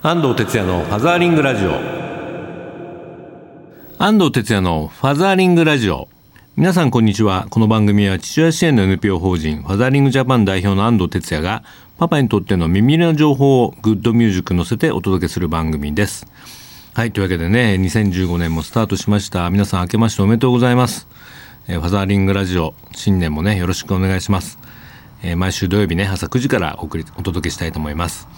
安藤哲也のファザーリングラジオ。安藤哲也のファザーリングラジオ。皆さんこんにちは。この番組は父親支援の NPO 法人ファザーリングジャパン代表の安藤哲也がパパにとっての耳の情報をグッドミュージック乗せてお届けする番組です。はいというわけでね2015年もスタートしました。皆さん明けましておめでとうございます。えファザーリングラジオ新年もねよろしくお願いします。えー、毎週土曜日ね朝9時からお送りお届けしたいと思います。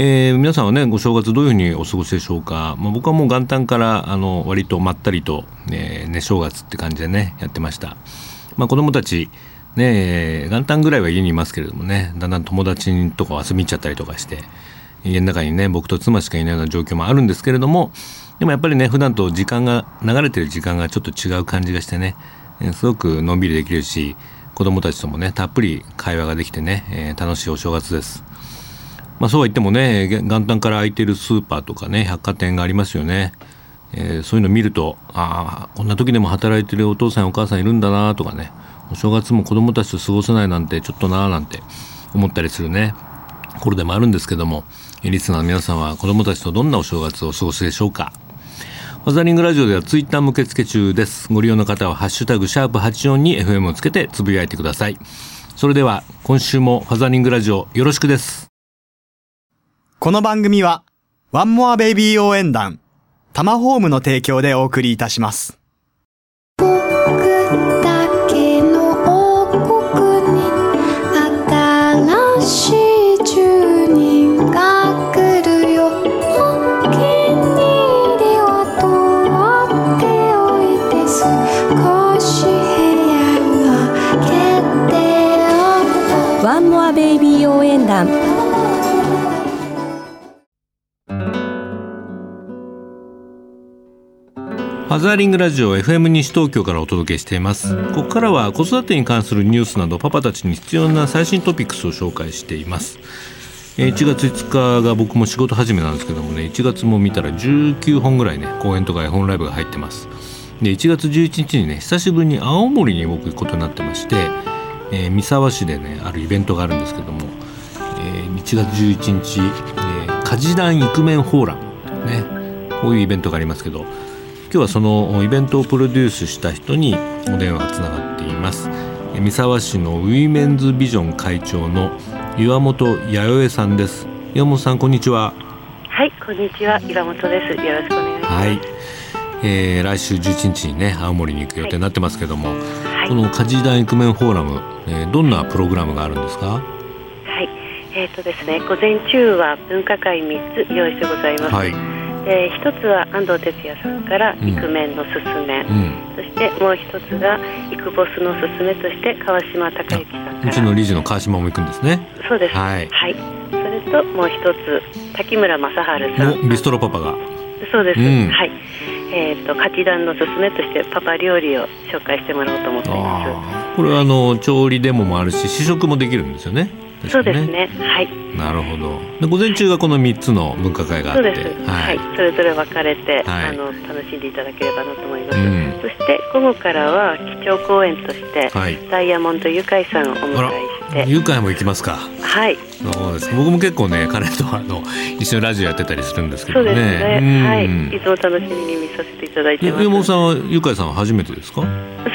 えー、皆さんはねご正月どういうふうにお過ごしでしょうか、まあ、僕はもう元旦からあの割とまったりと、えー、ね正月って感じでねやってました、まあ、子供たちね元旦ぐらいは家にいますけれどもねだんだん友達とか遊びに行っちゃったりとかして家の中にね僕と妻しかいないような状況もあるんですけれどもでもやっぱりね普段と時間が流れてる時間がちょっと違う感じがしてねすごくのんびりできるし子供たちともね、たっぷり会話ができてね、えー、楽しいお正月です。まあそうは言ってもね、元旦から空いてるスーパーとかね、百貨店がありますよね。えー、そういうの見ると、ああ、こんな時でも働いてるお父さんお母さんいるんだなとかね、お正月も子供たちと過ごせないなんてちょっとなーなんて思ったりするね、頃でもあるんですけども、リスナーの皆さんは子供たちとどんなお正月を過ごしでしょうかファザリングラジオではツイッターも受付中です。ご利用の方はハッシュタグシャープ84に FM をつけてつぶやいてください。それでは今週もファザリングラジオよろしくです。この番組はワンモアベイビー応援団タマホームの提供でお送りいたします。団ザーリングラジオ FM 西東京からお届けしています。ここからは子育てに関するニュースなどパパたちに必要な最新トピックスを紹介しています。1月5日が僕も仕事始めなんですけどもね1月も見たら19本ぐらいね講演とか絵本ライブが入ってます。で1月11日にね久しぶりに青森に僕行くことになってまして、えー、三沢市でねあるイベントがあるんですけどもえー、1月11日、えー、家事団イクメンフォーラムねこういうイベントがありますけど今日はそのイベントをプロデュースした人にお電話がつながっています。三沢市のウィメンズビジョン会長の岩本弥生さんです。岩本さんこんにちは。はいこんにちは。岩本です。よろしくお願いします。はい。えー、来週11日にね青森に行く予定になってますけども、はい、この家事団イクメンフォーラム、えー、どんなプログラムがあるんですか？えーとですね、午前中は分科会3つ用意してございます、はい、えー、一つは安藤哲也さんからイクメンのすすめ、うん、そしてもう一つがイクボスのすすめとして川島孝之さんうちの理事の川島も行くんですね。そうです。はい、はい、それともう一つ滝村正治さん。ビストロパパが。そうです、うん、はい。えーと、と家団のすすめとしてパパ料理を紹介してもらおうと思っています。これはあの調理デモもあるし試食もできるんですよねね、そうですね。はい。なるほど。で午前中がこの三つの分科会があって、はい、はい、それぞれ分かれて、はい、あの楽しんでいただければなと思います。うん、そして午後からは基調講演として、はい、ダイヤモンドユカイさんをお迎えして、ユカイも行きますか。はい。そうです。僕も結構ね、彼とあの 一緒にラジオやってたりするんですけどね。そうですね。はい。いつも楽しみに見させていただいてます。山本さんはユカイさんは初めてですか？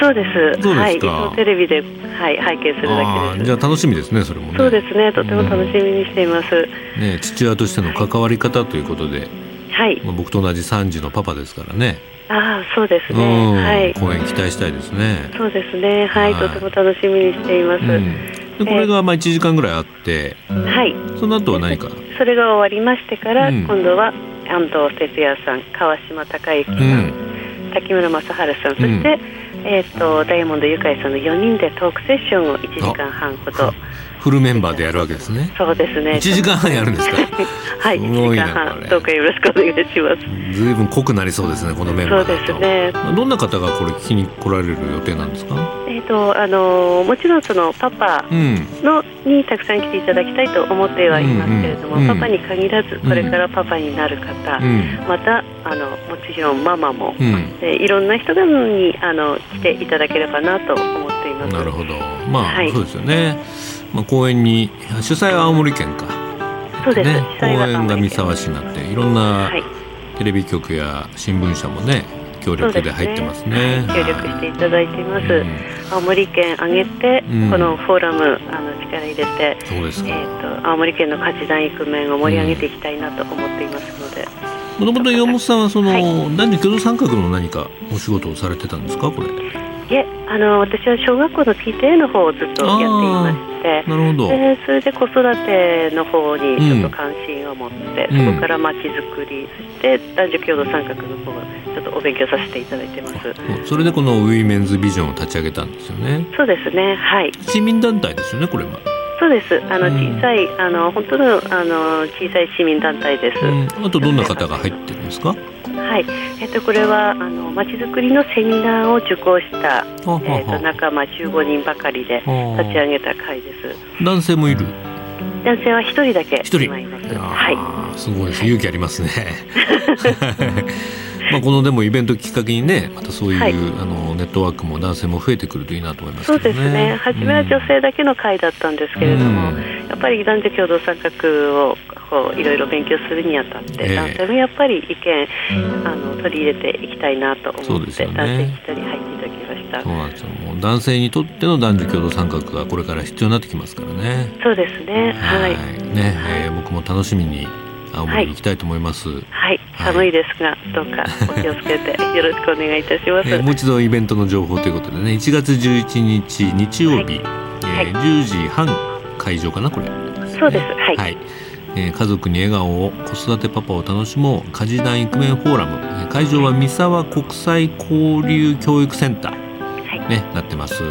そうです。そうですか。はい、テレビではい拝見するだけです。じゃあ楽しみですね、それもね。ですね。とても楽しみにしています。うん、ね、父親としての関わり方ということで。はい。僕と同じ三児のパパですからね。ああ、そうですね。はい。公演期待したいですね。そうですね。はい、とても楽しみにしています。うんでこれがまあ1時間ぐらいあって、はい、その後は何か？それが終わりましてから、今度は安藤哲也さん川島孝之さん、滝村正治さんそして、えーと、ダイヤモンドユカイさんの4人でトークセッションを1時間半ほどフルメンバーでやるわけですね。そうですね。1時間半やるんですか？はい。1時間半どうかよろしくお願いします。ずいぶん濃くなりそうですねこのメンバーそうですね。どんな方がこれ聞きに来られる予定なんですか？えっ、ー、とあのもちろんそのパパの、うん、にたくさん来ていただきたいと思ってはいますけれども、うん。うん、パパに限らずこれからパパになる方、うん、またあのもちろんママも、うん、えいろんな人にあの来ていただければなと思っています。なるほど。まあ、はい、そうですよねまあ、公演に主催は青森県か、ってね公園が三沢市になっていろんなテレビ局や新聞社もね協力で入ってますね、ね、協力していただいています、うん、青森県挙げて、うん、このフォーラムあの力入れてそうですえーと、青森県の価値団育面を盛り上げていきたいなと思っていますので。もともと岩本さんはその、はい、男女共同参画の何かお仕事をされてたんですかこれいえあの私は小学校の PTA の方をずっとやっていましてなるほど。でそれで子育ての方にちょっと関心を持って、うん、そこからまちづくり、そして男女共同参画の方ちょっとお勉強させていただいてます。それでこのウィメンズビジョンを立ち上げたんですよね。そうですねはい。市民団体ですよねこれはそうです。あの小さい、うん、あの本当のあの小さい市民団体です。うん、あとどんな方が入ってるんですか？はい、えっと、これはあのまちづくりのセミナーを受講した、えっと、仲間15人ばかりで立ち上げた会です。男性もいる？男性は一人だけ一人。はい。すごいです。勇気ありますね まあこのでもイベントきっかけにねまたそういう、はい、あのネットワークも男性も増えてくるといいなと思います、ね、そうですね。初めは女性だけの会だったんですけれども、うん、やっぱり男女共同参画をこういろいろ勉強するにあたって、えー、男性もやっぱり意見あの取り入れていきたいなと思って、ね、男性一人入っていただきました。そうなんですよ。もう男性にとっての男女共同参画がこれから必要になってきますからね。そうですね。はい。ね、えー、僕も楽しみに青森に行きたいと思います、はい、はい、寒いですが、どうかお気をつけてよろしくお願いいたします、えー、もう一度イベントの情報ということでね1月11日日曜日、はい、えー、10時半会場かなこれ。そうです。はい、はい。えー、家族に笑顔を子育てパパを楽しもう家事団育面フォーラム。会場は三沢国際交流教育センター、はい、ね、なってます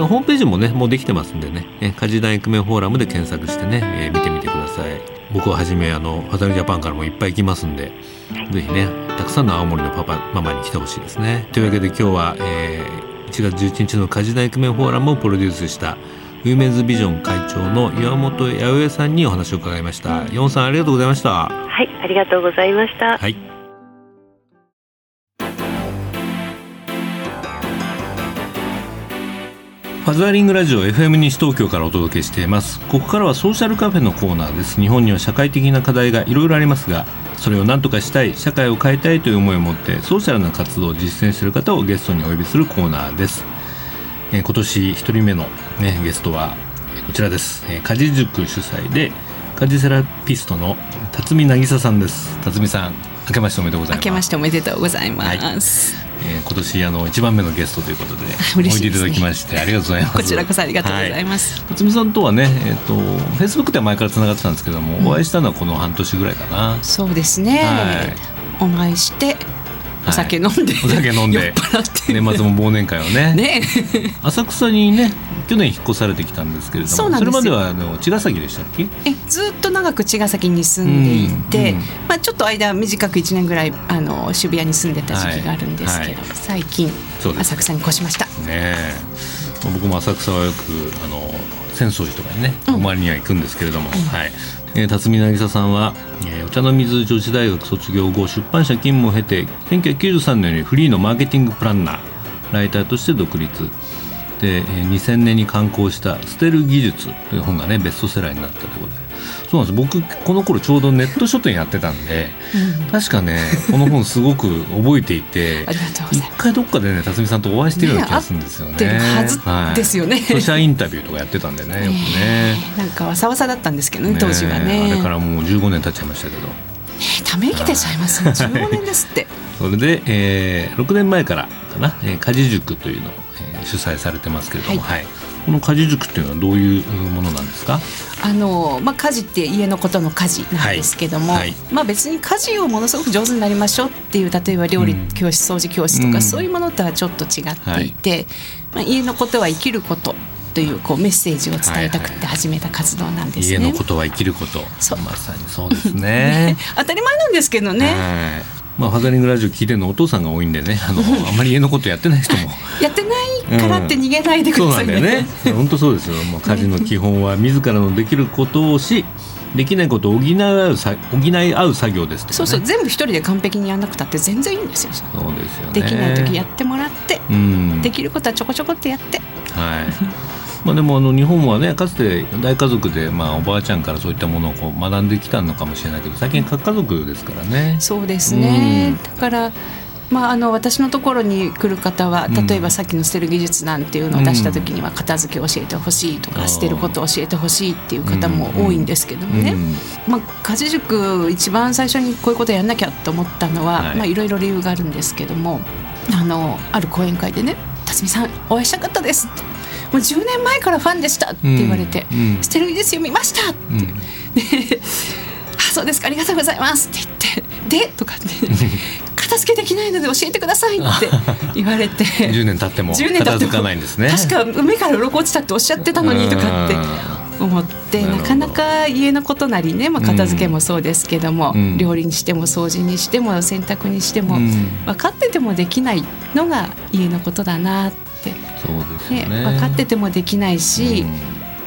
ホームページもねもうできてますんでね。家事団育面フォーラムで検索してね、えー、見てみてください。僕をはじめあのファザルジャパンからもいっぱい行きますんでぜひねたくさんの青森のパパママに来てほしいですね。というわけで今日は、えー、1月11日の家事団育面フォーラムをプロデュースしたウィメンズビジョン会長の岩本八百屋さんにお話を伺いました。岩本さんありがとうございました。はいありがとうございました。はいファザーリングラジオ FM 西東京からお届けしています。ここからはソーシャルカフェのコーナーです。日本には社会的な課題がいろいろありますがそれを何とかしたい社会を変えたいという思いを持ってソーシャルな活動を実践している方をゲストにお呼びするコーナーです。えー、今年1人目の、ね、ゲストはこちらです、えー、家事塾主催で家事セラピストの辰巳渚さんです。辰巳さん明けましておめでとうございます。明けましておめでとうございます、はい、えー、今年あの一番目のゲストということで おいでいただきましてありがとうございます。こちらこそありがとうございます、はい、辰巳さんとはねえっ、ー、とフェイスブックでは前からつながってたんですけども、うん、お会いしたのはこの半年ぐらいかな。そうですね、はい、お会いしてお酒飲んで、お酒飲んで。年末も忘年会をね。ね。浅草にね去年引っ越されてきたんですけれどもそれまではあの茅ヶ崎でしたっけ？えずっと長く茅ヶ崎に住んでいて、うんうん、まあ、ちょっと間短く1年ぐらいあの渋谷に住んでた時期があるんですけど、はいはい、最近浅草に越しました。ね僕も浅草はよくあの浅草寺とかにねお参りには行くんですけれども、うん、はいえー、辰巳渚さんは、えー、お茶の水女子大学卒業後出版社勤務を経て1993年にフリーのマーケティングプランナーライターとして独立。で、えー、2000年に刊行した「捨てる技術」という本がねベストセラーになったということで。そうなんです。僕この頃ちょうどネット書店やってたんで、うん、確かねこの本すごく覚えていて一回どっかでね辰巳さんとお会いしてるような気がするんですよね。ねはずですよね、はい、著者インタビューとかやってたんでねよくね。なんかわさわさだったんですけどね当時はね。あれからもう15年経っちゃいましたけど。ため息出ちゃいますね。15年ですって。それで、えー、6年前からかな、えー、家事塾というのを、えー、主催されてますけれども、はい、はいこの家事塾っていうのはどういうものなんですか？あの、まあ、家事って家のことの家事なんですけども、はいはい、まあ、別に家事をものすごく上手になりましょうっていう例えば料理教室、掃除教室とか、うん、そういうものとはちょっと違っていて、はい、まあ、家のことは生きることというこうメッセージを伝えたくて始めた活動なんですね。家のことは生きること。まさにそうです ね。当たり前なんですけどね。まあ、ファザリングラジオ聞いてるのお父さんが多いんでね。あのあまり家のことやってない人も。やってないからって逃げないでくださいね、うん、ね。本当そうですよ。もう家事の基本は自らのできることをしできないことを補い合うさ補い合う作業です、ね、そうそう。全部一人で完璧にやらなくたって全然いいんですよ。そうですよ、ね、できない時やってもらって、うん、できることはちょこちょこってやって。はい。まあ、でもあの日本はねかつて大家族で、まあ、おばあちゃんからそういったものをこう学んできたのかもしれないけど最近核家族ですからね。そうですね、だからまあ、あの私のところに来る方は例えばさっきの捨てる技術なんていうのを出した時には片付けを教えてほしいとか捨てることを教えてほしいっていう方も多いんですけどもね、まあ、家事塾一番最初にこういうことやんなきゃと思ったのは、まあ、いろいろ理由があるんですけどもあのある講演会でね「辰巳さんお会いしたかったです」って。もう10年前からファンでしたって言われて「捨てる技術読みました!」って、で「あそうですかありがとうございます」って言って「で?」とかって 片付けできないので教えてくださいって 言われて。10年経っても片付かないんですね。確か海から鱗落ちたっておっしゃってたのにとかって思ってなかなか家のことなりね、まあ、片付けもそうですけども、うん、料理にしても掃除にしても洗濯にしても、うん、分かっててもできないのが家のことだなって。そうですね、ね、分かっててもできないし、うん、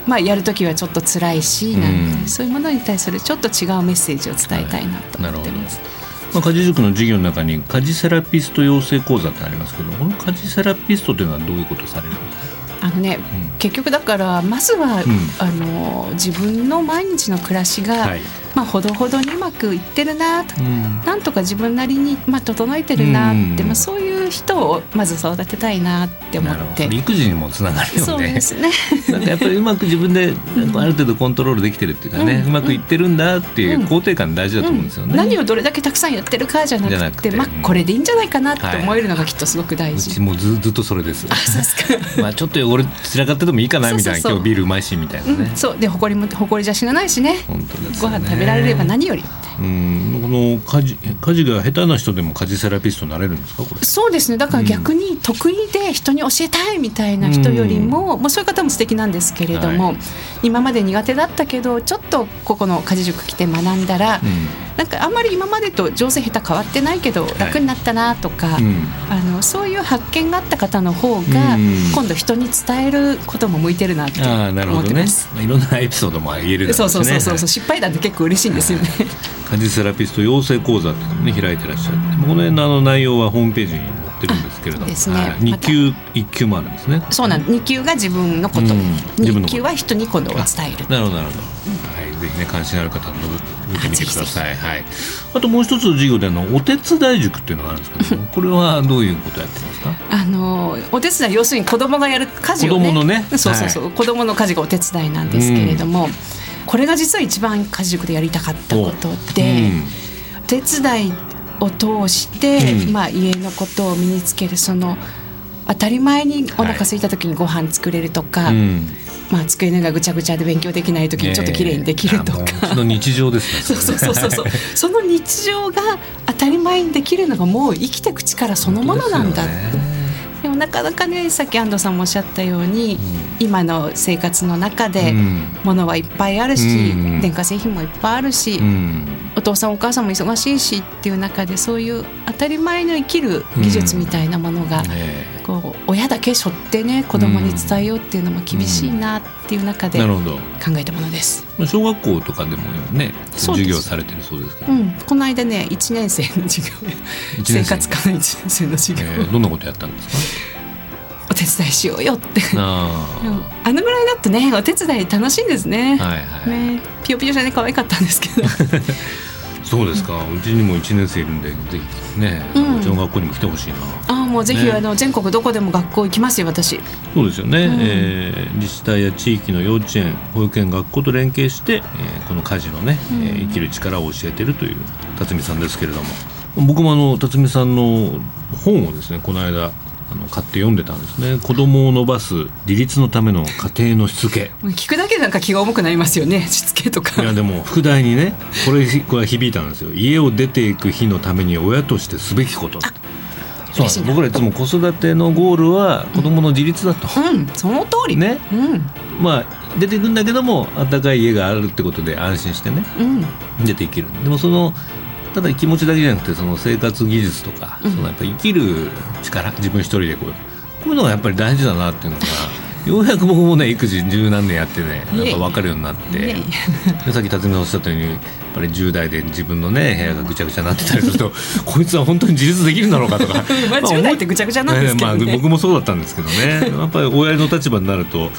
まあ、やる時はちょっと辛いしなんて、そういうものに対するちょっと違うメッセージを伝えたいなと思ってます。はいまあ、家事塾の授業の中に家事セラピスト養成講座ってありますけどこの家事セラピストというのはどういうことされるんですか？あのね、うん、結局だからまずは、うん、あの自分の毎日の暮らしが、はい、まあ、ほどほどにうまくいってるなと、うん、なんとか自分なりに、まあ、整えてるなって、まあ、そういう人をまず育てたいなって思って。育児にもつながるよね。そうですね。なんかやっぱりうまく自分である程度コントロールできてるっていうかね、うまくいってるんだっていう肯定感大事だと思うんですよね、何をどれだけたくさんやってるかじゃなくてまあ、これでいいんじゃないかなって思えるのがきっとすごく大事、はい、うちもずずっとそれです。まあちょっと汚れ散らかっててもいいかなみたいな今日ビールうまいしみたいなね、そう。で誇りも誇りじゃしがないしね。本当です、ね、ご飯食べられれば何よりうん。この家事家事が下手な人でも家事セラピストになれるんですかこれ。そうですね。だから逆に得意で人に教えたいみたいな人よりも、うん、もうそういう方も素敵なんですけれども、はい、今まで苦手だったけどちょっとここの家事塾来て学んだら、うん。なんかあんまり今までと上手下手変わってないけど楽になったなとか、はいうん、あのそういう発見があった方の方が、今度人に伝えることも向いてるなって思ってます。ね、いろんなエピソードも言える、ね、そうそうそうそう失敗談って結構嬉しいんですよね。家事セラピスト養成講座ってね開いてらっしゃる。この辺のあの内容はホームページに。載ってるんですけれども、ですね、はい、2級1級もあるんですね。そうなん2級が自分のこと、うん、2級は人に今度は伝える。なるほどなるほど。はい。ぜひね関心ある方の見てみてください。はい。あともう一つの授業でのお手伝い塾っていうのがあるんですけど、これはどういうことやってますか？あのお手伝い要するに子供がやる家事を、ね、子供のね、そうそうそう、はい、子供の家事がお手伝いなんですけれども、うん、これが実は一番家事塾でやりたかったことで、う。ん、手伝いを通して、うん、まあ家のことを身につけるその当たり前にお腹空いた時にご飯作れるとか、はいまあ、机の上がぐちゃぐちゃで勉強できない時にちょっと綺麗にできるとか、その日常ですねそうそうそうそう。その日常が当たり前にできるのがもう生きていく力そのものなんだって。でもなかなかねさっき安藤さんもおっしゃったように、うん、今の生活の中で物はいっぱいあるし、うん、電化製品もいっぱいあるし、うん、お父さんお母さんも忙しいしっていう中でそういう当たり前の生きる技術みたいなものが、こう親だけ背負ってね子供に伝えようっていうのも厳しいなっていう中で考えたものです。小学校とかでもね授業されてるそうですけど、この間ね1年生の授業。生。活科の1年生の授業、えー、どんなことやったんですか？お手伝いしようよって。ああのぐらいだとねお手伝い楽しいんですね,、はいはい。ね。ピヨピヨじゃね可愛かったんですけど そうですか、うちにも1年生いるんでぜひね、うちの学校にも来てほしいな。あもうぜひ、あの全国どこでも学校行きますよ私。そうですよね、うん、えー、自治体や地域の幼稚園保育園学校と連携して、えー、この家事のね、うん、えー、生きる力を教えているという辰巳さんですけれども。僕もあの辰巳さんの本をですねこの間あの買って読んでたんですね。子供を伸ばす自立のための家庭のしつけ。聞くだけなんか気が重くなりますよね。しつけとか。いやでも副題にねこれこれは響いたんですよ。家を出ていく日のために親としてすべきこと。そう僕らいつも子育てのゴールは子供の自立だと、うん、その通り。ね、うん、まあ出ていくんだけども温かい家があるってことで安心してね、うん、出ていける。でもそのただ気持ちだけじゃなくてその生活技術とか、うん、そのやっぱ生きる力自分一人でこうこういうのがやっぱり大事だなっていうのが ようやく僕もね育児十何年やってねやっぱ分かるようになってさっき辰巳さんおっしゃったようにやっぱり10代で自分のね部屋がぐちゃぐちゃになってたりすると こいつは本当に自立できるんだろうかとか。まあ10代ってぐちゃぐちゃなんですけど、ね、まあ、僕もそうだったんですけどね。やっぱり親の立場になると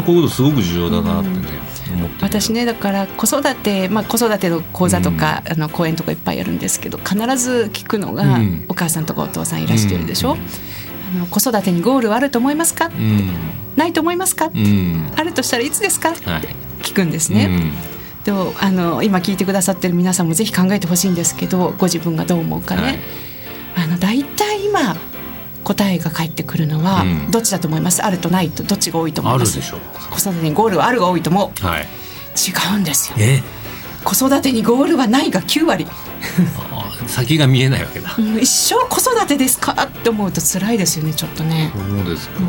こういうことすごく重要だなってね、私ねだから子育て、まあ、子育ての講座とか、うん、あの講演とかいっぱいやるんですけど必ず聞くのが、うん、お母さんとかお父さんいらしてるでしょ、うん、あの子育てにゴールはあると思いますか、ないと思いますか、あるとしたらいつですか、って聞くんですね。でもあの今聞いてくださってる皆さんもぜひ考えてほしいんですけどご自分がどう思うかね。はい、あの大答えが返ってくるのは、どっちだと思います？あるとないとどっちが多いと思います？子育てにゴールはあるが多いと思う、はい、違うんですよ。子育てにゴールはないが9割。先が見えないわけだ、一生子育てですか？って思うと辛いですよねちょっとね。そうですか、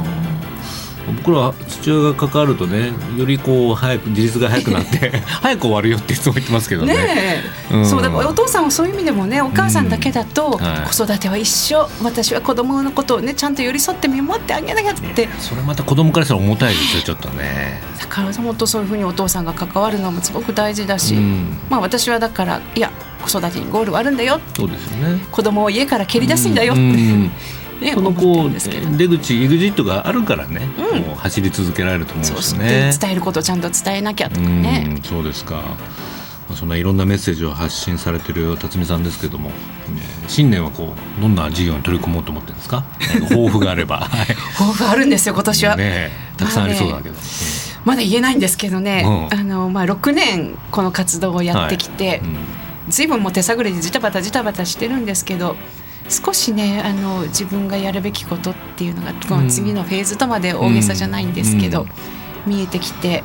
僕ら父親が関わるとねよりこう早く自立が早くなって 早く終わるよっていつも言ってますけどね。ねうん、そうだからお父さんはそういう意味でもねお母さんだけだと、子育ては一生私は子供のことをねちゃんと寄り添って見守ってあげなきゃって、それまた子供からしたら重たいですよちょっとね。だから本当そういうふうにお父さんが関わるのもすごく大事だし、うん、まあ私はだからいや子育てにゴールはあるんだよ。そうですよね。子供を家から蹴り出すんだよ。って、うん ね、このこう出口 EXIT があるからね、うん、もう走り続けられると思うんですね。伝えることをちゃんと伝えなきゃとかねそうですか。そんないろんなメッセージを発信されてる辰巳さんですけども、新年はこうどんな事業に取り組もうと思ってるんですか？抱負があれば。抱負あるんですよ今年は、ね、たくさんありそうだけど、まだ言えないんですけどね、うん、あのまあ、6年この活動をやってきて、はい。うん、随分も手探りでジタバタジタバタしてるんですけど少しねあの自分がやるべきことっていうのがこの次のフェーズとまで大げさじゃないんですけど、見えてきて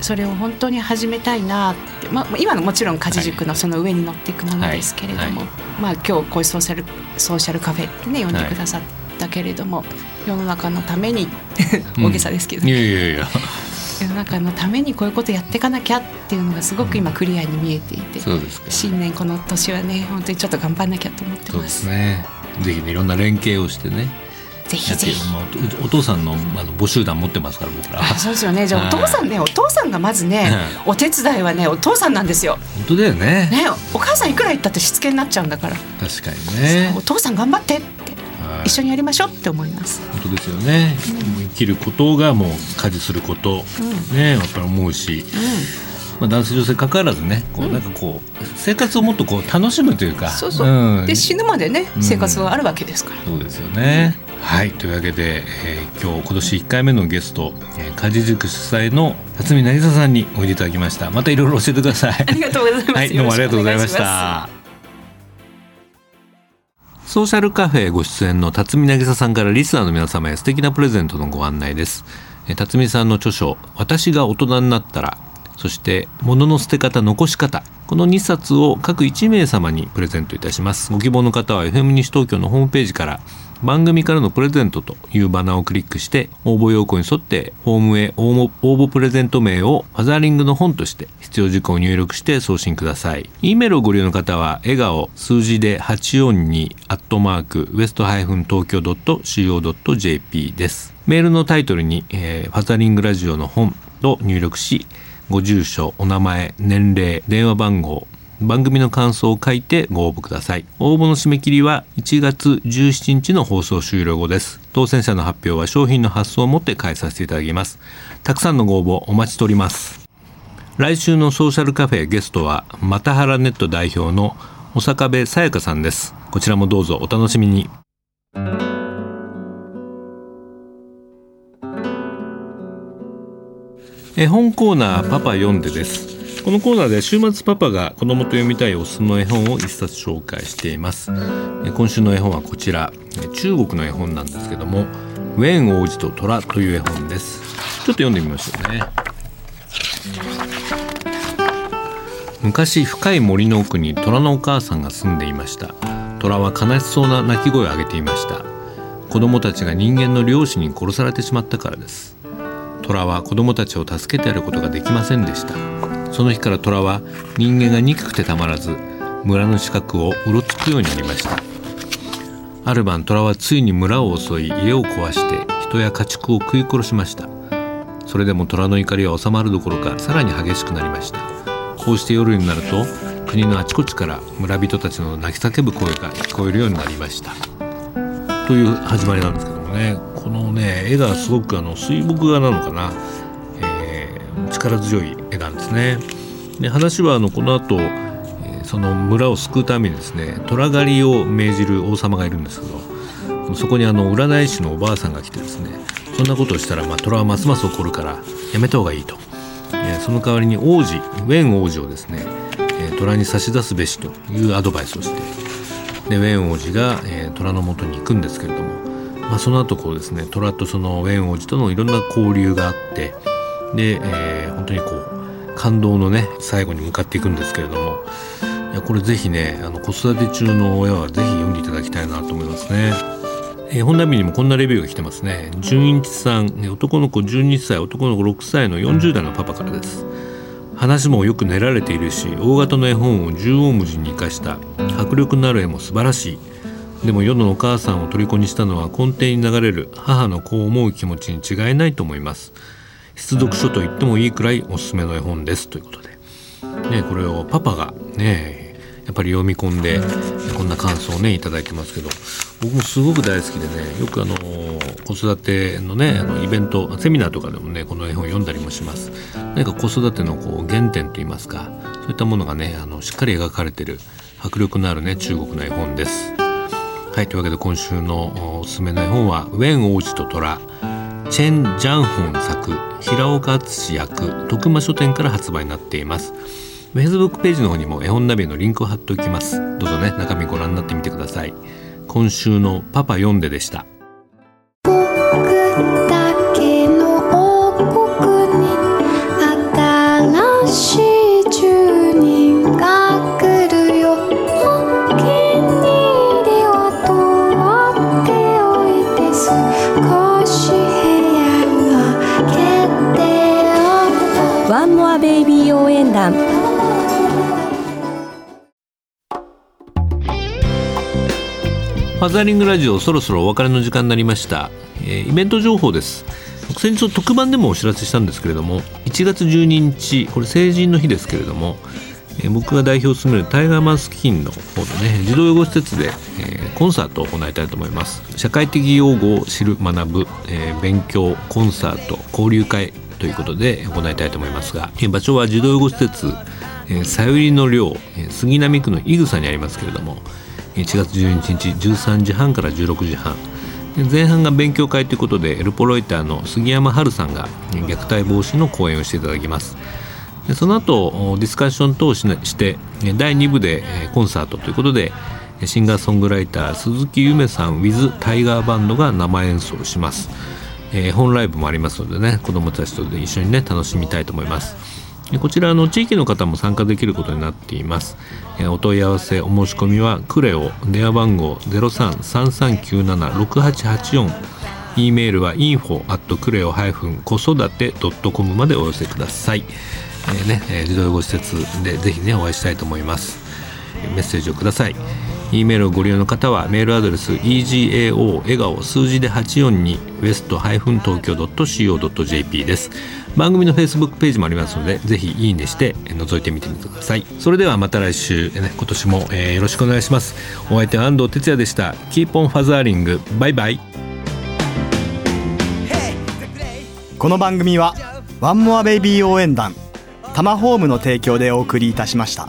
それを本当に始めたいなって、まあ、今のもちろん家事塾のその上に乗っていくものですけれども、はい。はい、まあ、今日こういうソーシャルソーシャルカフェってね呼んでくださったけれども、はい、世の中のために 大げさですけど、ね、いやいやいや世の中のためにこういうことやっていかなきゃっていうのがすごく今クリアに見えていて、そうですか。新年この年はね本当にちょっと頑張んなきゃと思ってます。ね、ぜひ、ね、いろんな連携をしてねぜひぜひ、まあ、お父さんのあの募集団持ってますから僕ら。そうですよね。じゃあお父さんねお父さんがまずねお手伝いはねお父さんなんですよ。本当だよね。ねお母さんいくら言ったってしつけになっちゃうんだから。確かにね。お父さん頑張って一緒にやりましょうって思います。本当ですよね、うん、生きることがもう家事すること、うん、ねやっぱり思うし、うん、まあ、男性女性関わらずねこうなんかこう生活をもっとこう楽しむというか。そうそう、で死ぬまでね生活はあるわけですから、そうですよね、はい。というわけで、えー、今日今年1回目のゲスト、えー、家事塾主催の辰巳渚さんにおいでいただきました。またいろいろ教えてください。ありがとうございます、はい、どうもありがとうございましたソーシャルカフェご出演の辰巳渚さんからリスナーの皆様へ素敵なプレゼントのご案内です。辰巳さんの著書「私が大人になったら」そして「物の捨て方残し方」この2冊を各1名様にプレゼントいたします。ご希望の方は FM 西東京のホームページから番組からのプレゼントというバナーをクリックして応募要項に沿ってホームへ応募プレゼント名をファザーリングの本として必要事項を入力して送信ください。E メールをご利用の方は笑顔数字で842アットマークウエストハイフン東京 .co.jp です。メールのタイトルに、えー、ファザリングラジオの本と入力しご住所お名前年齢電話番号番組の感想を書いてご応募ください。応募の締め切りは1月17日の放送終了後です。当選者の発表は商品の発送をもって返させていただきます。たくさんのご応募お待ちしております。来週のソーシャルカフェゲストはまたはらネット代表の小坂部さやかさんです。こちらもどうぞお楽しみに。絵本コーナーパパ読んでです。このコーナーで週末パパが子供と読みたいおすすめの絵本を一冊紹介しています。今週の絵本はこちら。中国の絵本なんですけどもウェン王子と虎という絵本です。ちょっと読んでみましょうね。昔深い森の奥に虎のお母さんが住んでいました。虎は悲しそうな鳴き声を上げていました。子供たちが人間の漁師に殺されてしまったからです。虎は子供たちを助けてやることができませんでした。その日から虎は人間が憎くてたまらず村の近くをうろつくようになりました。ある晩虎はついに村を襲い家を壊して人や家畜を食い殺しました。それでも虎の怒りは収まるどころかさらに激しくなりました。こうして夜になると国のあちこちから村人たちの泣き叫ぶ声が聞こえるようになりました。という始まりなんですけどもね。このね絵がすごくあの水墨画なのかな。力強い絵なんですね。で話はあのこの後、え、その村を救うためにですね虎狩りを命じる王様がいるんですけどそこにあの占い師のおばあさんが来てですねそんなことをしたら、まあ、虎はますます怒るからやめた方がいいと、え、その代わりに王子ウェン王子をですね、え、虎に差し出すべしというアドバイスをしてでウェン王子が、え、虎のもとに行くんですけれども、まあ、その後こうですね虎とそのウェン王子とのいろんな交流があってで、えー、本当にこう感動のね最後に向かっていくんですけれども。いやこれぜひねあの子育て中の親はぜひ読んでいただきたいなと思いますね。えー、本並にもこんなレビューが来てますね。純一さん。男の子12歳。男の子6歳の40代のパパからです。話もよく練られているし大型の絵本を縦横無尽に生かした迫力のある絵も素晴らしい。でも世のお母さんを虜にしたのは根底に流れる母の子を思う気持ちに違いないと思います。必読書と言ってもいいくらいおすすめの絵本です。ということで、ね、これをパパがねやっぱり読み込んでこんな感想をねいただいてますけど。僕もすごく大好きでねよくあの子育てのねあのイベントセミナーとかでもねこの絵本読んだりもします。何か子育てのこう原点といいますかそういったものがねあのしっかり描かれてる迫力のあるね中国の絵本です。はいというわけで今週のおすすめの絵本は「ウェン王子と虎」チェン・ジャンホン作平岡敦役徳間書店から発売になっています。Facebook ページの方にも絵本ナビのリンクを貼っておきます。どうぞね中身ご覧になってみてください。今週のパパ読んででした。ファザリングラジオそろそろお別れの時間になりました、えー、イベント情報です。先日特番でもお知らせしたんですけれども1月12日これ成人の日ですけれども、えー、僕が代表を務めるタイガーマンスキンの方でね児童養護施設で、えー、コンサートを行いたいと思います。社会的用語を知る学ぶ、えー、勉強コンサート交流会ということで行いたいと思いますが場所は児童養護施設さゆりの寮杉並区の井草にありますけれども1月12日13時半から16時半前半が勉強会ということでエルポロイターの杉山春さんが虐待防止の講演をしていただきます。その後ディスカッション等して第2部でコンサートということでシンガーソングライター鈴木夢さん with タイガーバンドが生演奏します、本ライブもありますのでね子どもたちと一緒にね楽しみたいと思います。こちらの地域の方も参加できることになっています。お問い合わせお申し込みはクレオ電話番号0333976884 e メールは info at クレオ子育て .com までお寄せください、えーね、児童養護施設でぜひねお会いしたいと思います。メッセージをください。E メールをご利用の方はメールアドレス egao 笑顔数字で84に west- 東京 .co.jp です。番組の Facebook ページもありますのでぜひいいねして覗いてみてみてください。それではまた来週、ね、今年も、えー、よろしくお願いします。お相手は安藤哲也でした。キーポンファザーリングバイバイ。この番組はワンモアベイビー応援団タマホームの提供でお送りいたしました。